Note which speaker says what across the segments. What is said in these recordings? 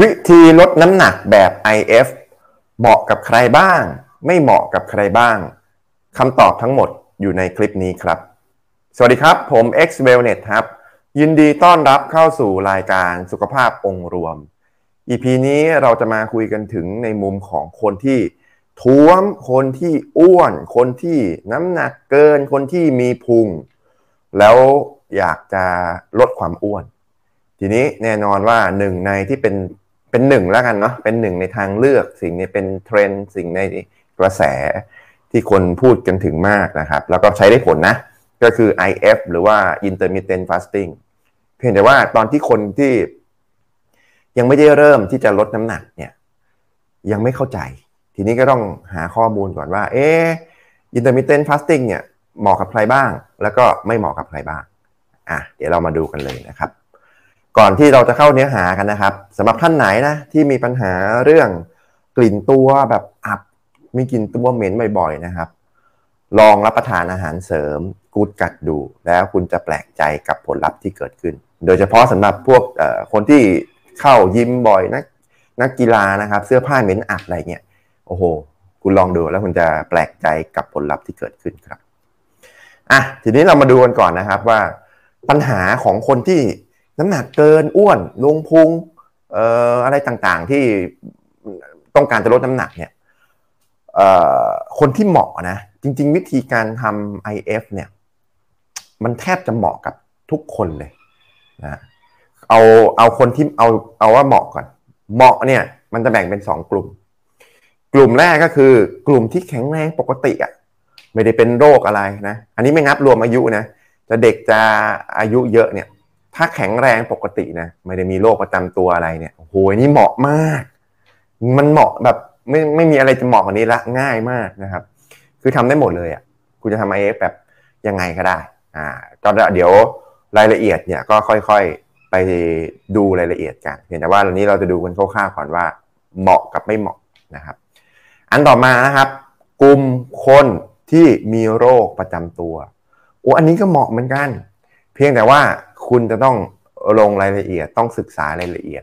Speaker 1: วิธีลดน้ำหนักแบบ IF เหมาะกับใครบ้าง ไม่เหมาะกับใครบ้างคำตอบทั้งหมดอยู่ในคลิปนี้ครับ สวัสดีครับ ผม X Wellness ครับ ยินดีต้อนรับเข้าสู่รายการสุขภาพองค์รวม EP นี้เราจะมาคุยกันถึงในมุมของคนที่ท้วม คนที่อ้วน คนที่น้ำหนักเกิน คนที่มีพุง แล้วอยากจะลดความอ้วน ทีนี้แน่นอนว่าหนึ่งในที่เป็น เป็นหนึ่งแล้วกันเนาะเป็นหนึ่งในทางเลือกสิ่งนี้เป็นเทรนด์สิ่งในกระแสที่คนพูดกันถึงมากนะครับ แล้วก็ใช้ได้ผลนะ ก็คือ IF หรือว่า intermittent fasting เพียงแต่ว่าตอนที่คนที่ยังไม่ได้เริ่มที่จะลดน้ำหนักเนี่ยยังไม่เข้าใจ ทีนี้ก็ต้องหาข้อมูลก่อนว่า เอ๊ะ intermittent fasting เนี่ยเหมาะกับใครบ้าง แล้วก็ไม่เหมาะกับใครบ้าง อะ เดี๋ยวเรามาดูกันเลยนะครับ ก่อนที่เราจะเข้าเนื้อหากันนะครับสำหรับท่านไหนนะที่มีปัญหาเรื่องกลิ่นตัวแบบอับมีกลิ่นตัวเหม็นบ่อยๆนะครับ ลองรับประทานอาหารเสริมกูดกัดดู แล้วคุณจะแปลกใจกับผลลัพธ์ที่เกิดขึ้น โดยเฉพาะสำหรับพวกคนที่เข้ายิมบ่อยนักนักกีฬานะครับ เสื้อผ้าเหม็นอับอะไรเงี้ยโอ้โห คุณลองดูแล้วคุณจะแปลกใจกับผลลัพธ์ที่เกิดขึ้นครับอะทีนี้เรามาดูกันก่อนนะครับว่าปัญหาของคนที่ น้ำหนักเกินอ้วนลงพุงเอ่ออะไรต่างๆที่ต้องการจะลดน้ำหนักเนี่ยเอ่อคนที่เหมาะนะจริง ๆ วิธีการทำ IF เนี่ยมันแทบจะเหมาะกับทุกคนเลยนะเอาเอาคนที่เอาเอาว่าเหมาะก่อน เหมาะเนี่ยมันจะแบ่งเป็นสองกลุ่ม กลุ่มแรกก็คือกลุ่มที่แข็งแรงปกติอะไม่ได้เป็นโรคอะไรนะ อันนี้ไม่นับรวมอายุนะจะเด็กจะอายุเยอะเนี่ย ถ้าแข็งแรงปกตินะไม่ได้มีโรคประจำตัวอะไรเนี่ยโอ้โหนี่เหมาะมาก มันเหมาะแบบไม่ไม่มีอะไรจะเหมาะกว่านี้ละง่ายมากนะครับ คือทำได้หมดเลยอะคุณจะทำไอเอฟแบบยังไงก็ได้อ่าก็เดี๋ยวรายละเอียดเนี่ยก็ค่อยๆไปดูรายละเอียดกันเพียงแต่ว่าวันนี้เราจะดูกันคร่าวๆก่อนว่าเหมาะกับไม่เหมาะนะครับ อันต่อมานะครับ กลุ่มคนที่มีโรคประจำตัวโอ้อันนี้ก็เหมาะเหมือนกัน เพียงแต่ว่า คุณจะต้องลงรายละเอียด ต้องศึกษารายละเอียด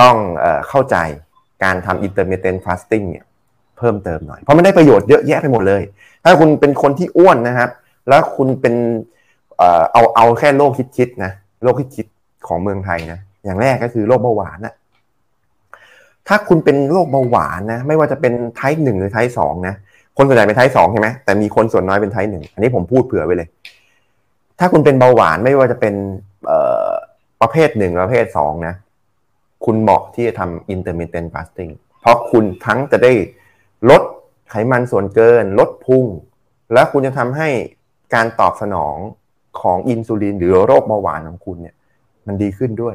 Speaker 1: ต้องเอเข้าใจการทำ intermittent fasting เนี่ยเพิ่มเติมหน่อย เพราะมันได้ประโยชน์เยอะแยะไปหมดเลย ถ้าคุณเป็นคนที่อ้วนนะครับ แล้วคุณเป็นเอเอาเอาแค่โรคคิดๆนะโรคคิดๆของเมืองไทยนะอย่างแรกก็คือโรคเบาหวานนะถ้าคุณเป็นโรคเบาหวานนะไม่ว่าจะเป็นไทป์หนึ่งหรือไทป์สองนะคนส่วนใหญ่เป็นไทป์สองใช่ไหมแต่มีคนส่วนน้อยเป็นไทป์หนึ่งอันนี้ผมพูดเผื่อไว้เลย ถ้าคุณเป็นเบาหวานไม่ว่าจะเป็นประเภทหนึ่งประเภทสองนะ คุณเหมาะที่จะทำ intermittent fasting เพราะคุณทั้งจะได้ลดไขมันส่วนเกิน ลดพุง และคุณจะทำให้การตอบสนองของอินซูลินหรือโรคเบาหวานของคุณเนี่ย มันดีขึ้นด้วย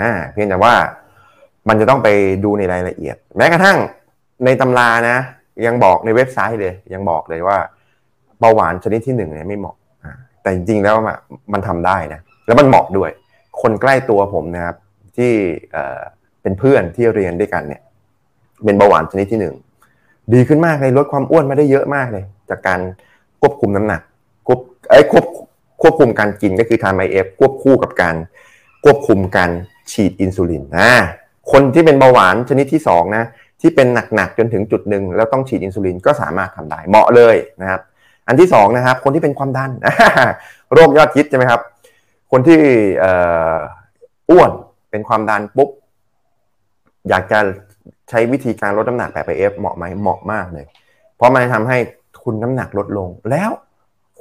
Speaker 1: อ่าเพียงแต่ว่ามันจะต้องไปดูในรายละเอียด แม้กระทั่งในตำรานะ ยังบอกในเว็บไซต์เลย ยังบอกเลยว่าเบาหวานชนิดที่หนึ่งเนี่ยไม่เหมาะ แต่จริงๆแล้วมันทำได้นะแล้วมันเหมาะด้วย คนใกล้ตัวผมนะครับ ที่เป็นเพื่อนที่เรียนด้วยกันเนี่ย เป็นเบาหวานชนิดที่หนึ่งดีขึ้นมากเลยลดความอ้วนมาได้เยอะมากเลย จากการควบคุมน้ำหนักควบไอ้ควบควบคุมการกินก็คือทานไอเอฟควบคู่กับการควบคุมการฉีดอินซูลินนะคนที่เป็นเบาหวานชนิดที่สองนะที่เป็นหนักๆจนถึงจุดหนึ่งแล้วต้องฉีดอินซูลินก็สามารถทำได้เหมาะเลยนะครับ อันที่สองนะครับคนที่เป็นความดันโรคยอดฮิตใช่ไหมครับ คนที่อ้วนเป็นความดันปุ๊บอยากจะใช้วิธีการลดน้ำหนักแบบไปเอฟเหมาะไหมเหมาะมากเลย เพราะมันทำให้คุณน้ำหนักลดลง แล้ว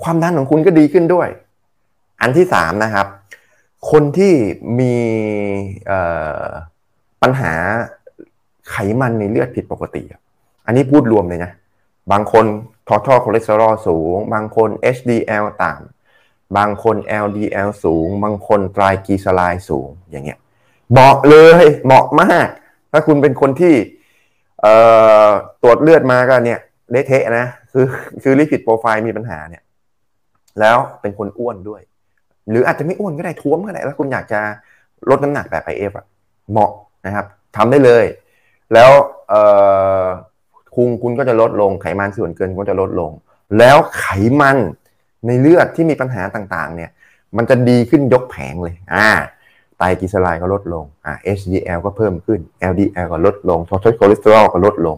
Speaker 1: ความดันของคุณก็ดีขึ้นด้วย อันที่สามนะครับ คนที่มีปัญหาไขมันในเลือดผิดปกติ อันนี้พูดรวมเลยนะ บางคน total คอเลสเตอรอลสูง บางคน HDL ต่ำบางคน LDL สูง บางคนไตรกลีเซอไรด์สูงอย่างเงี้ยเหมาะเลยเหมาะมาก ถ้าคุณเป็นคนที่ตรวจเลือดมาก็เนี่ยเละเทะนะคือคือ lipid profile มีปัญหาเนี่ยแล้วเป็นคนอ้วนด้วย หรืออาจจะไม่อ้วนก็ได้ท้วมก็ได้แล้วคุณอยากจะลดน้ำหนักแบบ IF อะเหมาะนะครับทำได้เลย แล้ว คุงคุณก็จะลดลงไขมันส่วนเกินก็จะลดลง แล้วไขมันในเลือดที่มีปัญหาต่างๆ เนี่ย มันจะดีขึ้นยกแผงเลย อ่า ไตรกลีเซอไรด์ก็ลดลง อ่า HDL ก็เพิ่มขึ้น LDL ก็ลดลง total cholesterol ก็ลดลง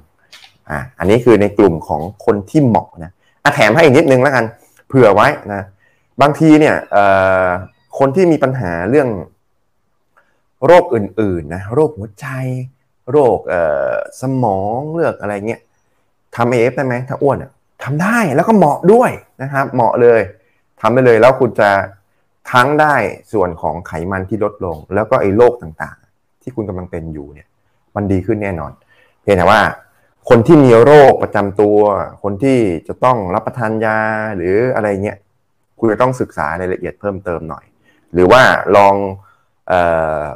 Speaker 1: อ่า อันนี้คือในกลุ่มของคนที่เหมาะนะอะแถมให้อีกนิดนึงแล้วกัน เผื่อไว้นะ บางทีเนี่ยเอ่อคนที่มีปัญหาเรื่องโรคอื่นๆนะ โรคหัวใจ โรคสมองเลือกอะไรเงี้ยทำเอฟได้ไหมถ้าอ้วนทำได้แล้วก็เหมาะด้วยนะครับเหมาะเลยทำไปเลยแล้วคุณจะทั้งได้ส่วนของไขมันที่ลดลง แล้วก็ไอ้โรคต่างๆ ที่คุณกำลังเป็นอยู่เนี่ย มันดีขึ้นแน่นอน เพียงแต่ว่า คนที่มีโรคประจำตัว คนที่จะต้องรับประทานยาหรืออะไรเงี้ยคุณจะต้องศึกษารายละเอียดเพิ่มเติมหน่อย หรือว่าลอง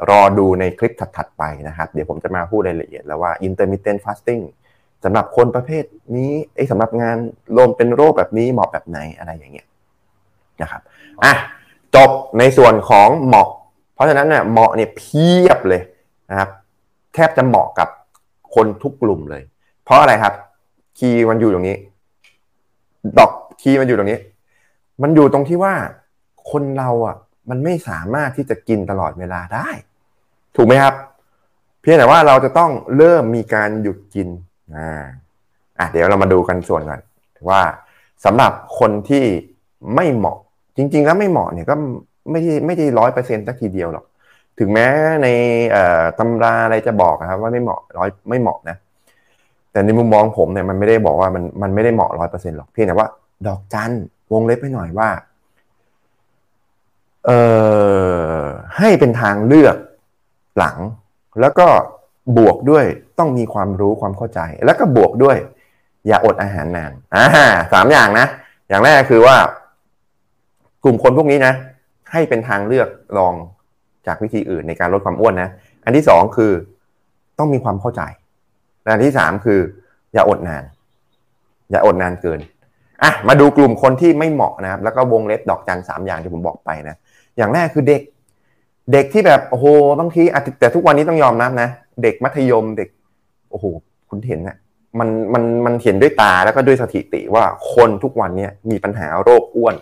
Speaker 1: รอดูในคลิปถัด ๆ ไปนะครับ เดี๋ยวผมจะมาพูดรายละเอียดแล้วว่า intermittent fasting สำหรับคนประเภทนี้ไอ้สำหรับงานรวมเป็นโรคแบบนี้เหมาะแบบไหนอะไรอย่างเงี้ยนะครับอะจบในส่วนของเหมาะ เพราะฉะนั้นเนี่ยเหมาะเนี่ยเพียบเลยนะครับ แทบจะเหมาะกับคนทุกกลุ่มเลย เพราะอะไรครับ คีย์มันอยู่ตรงนี้ ดอกคีย์มันอยู่ตรงนี้ มันอยู่ตรงที่ว่าคนเราอะ มันไม่สามารถที่จะกินตลอดเวลาได้ ถูกไหมครับ เพียงแต่ว่าเราจะต้องเริ่มมีการหยุดกินอ่าอะเดี๋ยวเรามาดูกันส่วนก่อนว่าสำหรับคนที่ไม่เหมาะ จริง ๆ แล้วไม่เหมาะเนี่ยก็ไม่ได้ไม่ได้ร้อยเปอร์เซ็นต์สักทีเดียวหรอกถึงแม้ในตำราอะไรจะบอกครับว่าไม่เหมาะร้อยไม่เหมาะนะ แต่ในมุมมองผมเนี่ยมันไม่ได้บอกว่ามันมันไม่ได้เหมาะร้อยเปอร์เซ็นต์หรอกเพียงแต่ว่า ดอกจันวงเล็บไปหน่อยว่า ให้เป็นทางเลือกหลัง แล้วก็บวกด้วยต้องมีความรู้ความเข้าใจ แล้วก็บวกด้วย อย่าอดอาหารนานอ่าสามอย่างนะ อย่างแรกคือว่า กลุ่มคนพวกนี้นะ ให้เป็นทางเลือกลองจากวิธีอื่นในการลดความอ้วนนะ อันที่สองคือต้องมีความเข้าใจและอันที่สามคือ อย่าอดนาน อย่าอดนานเกินอะมาดูกลุ่มคนที่ไม่เหมาะนะครับ แล้วก็วงเล็บดอกจันสามอย่างที่ผมบอกไปนะ อย่างแรกคือเด็ก เด็กที่แบบโอ้โหบางทีแต่ทุกวันนี้ต้องยอมรับนะ เด็กมัธยมเด็ก โอ้โหคุณเห็นนะมันมันมันเห็นด้วยตาแล้วก็ด้วยสถิติว่าคนทุกวันนี้มีปัญหาโรคอ้วน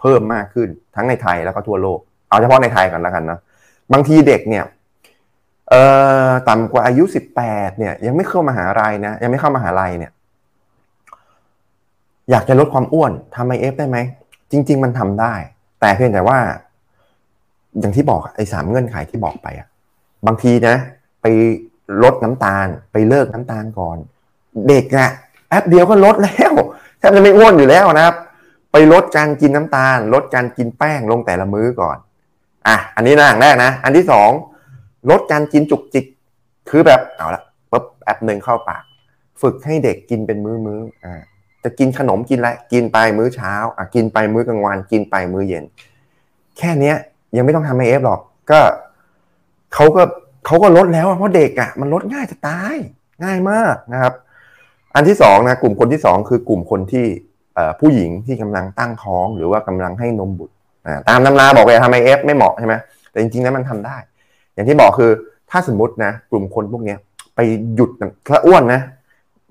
Speaker 1: เพิ่มมากขึ้นทั้งในไทยแล้วก็ทั่วโลก เอาเฉพาะในไทยก่อนแล้วกันนะบางทีเด็กเนี่ยเอ่อต่ำกว่าอายุสิบแปดเนี่ย ยังไม่เข้ามาหาลัยนะยังไม่เข้ามาหาลัยเนี่ย อยากจะลดความอ้วนทำไอเอฟได้ไหมจริง ๆ มันทำได้ แต่เพียงแต่ว่า อย่างที่บอกไอ้สามเงื่อนไขที่บอกไปอะบางทีนะ ไปลดน้ำตาล ไปเลิกน้ำตาลก่อน เด็กอะแอปเดียวก็ลดแล้วแทบจะไม่อ้วนอยู่แล้วนะครับ ไปลดการกินน้ำตาล ลดการกินแป้งลงแต่ละมื้อก่อนอะอันนี้นะอย่างแรกนะ อันที่สองลดการกินจุกจิก คือแบบเอาละปุ๊บแอปหนึ่งเข้าปาก ฝึกให้เด็กกินเป็นมื้อมื้ออ่าจะกินขนมกินอะไรกินไปมื้อเช้าอะกินไปมื้อกลางวันกินไปมื้อเย็น แค่เนี้ย ยังไม่ต้องทำไอเอฟหรอก ก็เขาก็เขาก็ลดแล้วเพราะเด็กอะมันลดง่ายจะตายง่ายมากนะครับ อันที่สองนะกลุ่มคนที่สองคือกลุ่มคนที่ผู้หญิงที่กำลังตั้งท้องหรือว่ากำลังให้นมบุตรตามตำราบอกเลยทำไอเอฟไม่เหมาะใช่ไหมแต่จริงๆแล้วมันทำได้ อย่างที่บอกคือถ้าสมมตินะกลุ่มคนพวกนี้ไปหยุดถ้าอ้วนนะ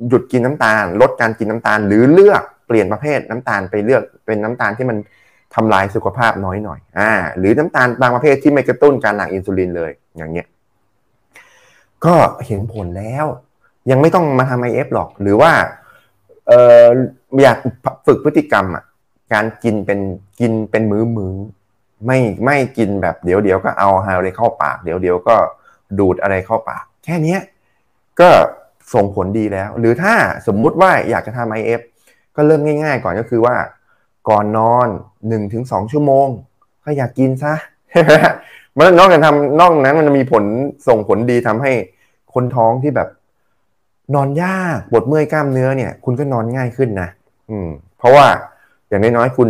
Speaker 1: หยุดกินน้ำตาล ลดการกินน้ำตาล หรือเลือกเปลี่ยนประเภทน้ำตาลไปเลือกเป็นน้ำตาลที่มัน ทำลายสุขภาพน้อยหน่อยอ่าหรือน้ำตาลบางประเภทที่ไม่กระตุ้นการหลั่งอินซูลินเลยอย่างเงี้ยก็เห็นผลแล้ว ยังไม่ต้องมาทำไอเอฟหรอก หรือว่าเอออยากฝึกพฤติกรรมอะการกินเป็นกินเป็นมือมือไม่ไม่กินแบบเดี๋ยวเดี๋ยวก็เอาอะไรเข้าปาก เดี๋ยวเดี๋ยวก็ดูดอะไรเข้าปาก แค่นี้ก็ส่งผลดีแล้ว หรือถ้าสมมุติว่าอยากจะทำไอเอฟก็เริ่มง่าย ๆ ก่อนก็คือว่า ก่อนนอนหนึ่งถึงสองชั่วโมง ก็อย่ากินซะมันนอกจากทำนอกนั้นมันมีผลส่งผลดีทำให้คนท้องที่แบบ นอนยากปวดเมื่อยกล้ามเนื้อเนี่ย คุณก็นอนง่ายขึ้นนะอืม เพราะว่าอย่างน้อยๆคุณ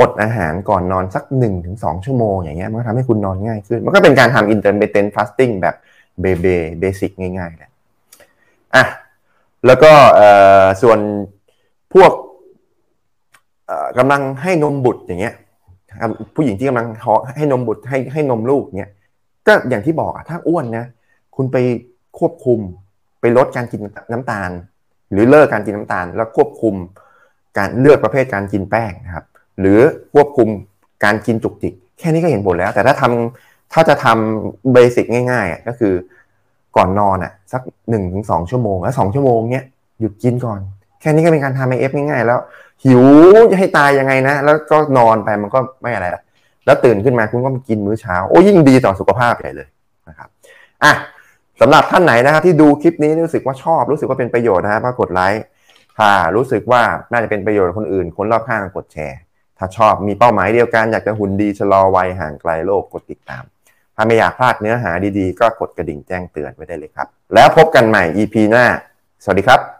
Speaker 1: อดอาหารก่อนนอนสักหนึ่งถึงสองชั่วโมงอย่างเงี้ยมันก็ทำให้คุณนอนง่ายขึ้น มันก็เป็นการทำ intermittent fasting แบบเบเบ basic ง่ายๆแหละอะแล้วก็เอ่อส่วนพวก กำลังให้นมบุตรอย่างเงี้ยผู้หญิงที่กำลังให้นมบุตรให้ให้นมลูกเงี้ยก็อย่างที่บอกอะถ้าอ้วนนะคุณไปควบคุมไปลดการกินน้ำตาล หรือเลิกการกินน้ำตาล แล้วควบคุมการเลือกประเภทการกินแป้งนะครับ หรือควบคุมการกินจุกจิก แค่นี้ก็เห็นผลแล้ว แต่ถ้าทถ้าจะทำเบสิกง่ายๆก็คือก่อนนอนอะสักหนึ่งถึงสองชั่วโมงแล้วสองชั่วโมงเนี้ยหยุดกินก่อน แค่นี้ก็เป็นการทำไอเอฟง่ายๆแล้ว หิวจะให้ตายยังไงนะ แล้วก็นอนไปมันก็ไม่อะไรละแล้วตื่นขึ้นมาคุณก็มากินมื้อเช้า โอ้ยิ่งดีต่อสุขภาพใหญ่เลยนะครับอะสำหรับท่านไหนนะครับที่ดูคลิปนี้รู้สึกว่าชอบ รู้สึกว่าเป็นประโยชน์นะครับก็กดไลค์ถ้ารู้สึกว่าน่าจะเป็นประโยชน์คนอื่น คนรอบข้างกดแชร์ ถ้าชอบมีเป้าหมายเดียวกันอยากจะหุ่นดีชะลอวัยห่างไกลโรคกดติดตาม ถ้าไม่อยากพลาดเนื้อหาดีๆ ก็กดกระดิ่งแจ้งเตือนไว้ได้เลยครับ แล้วพบกันใหม่ EP หน้า สวัสดีครับ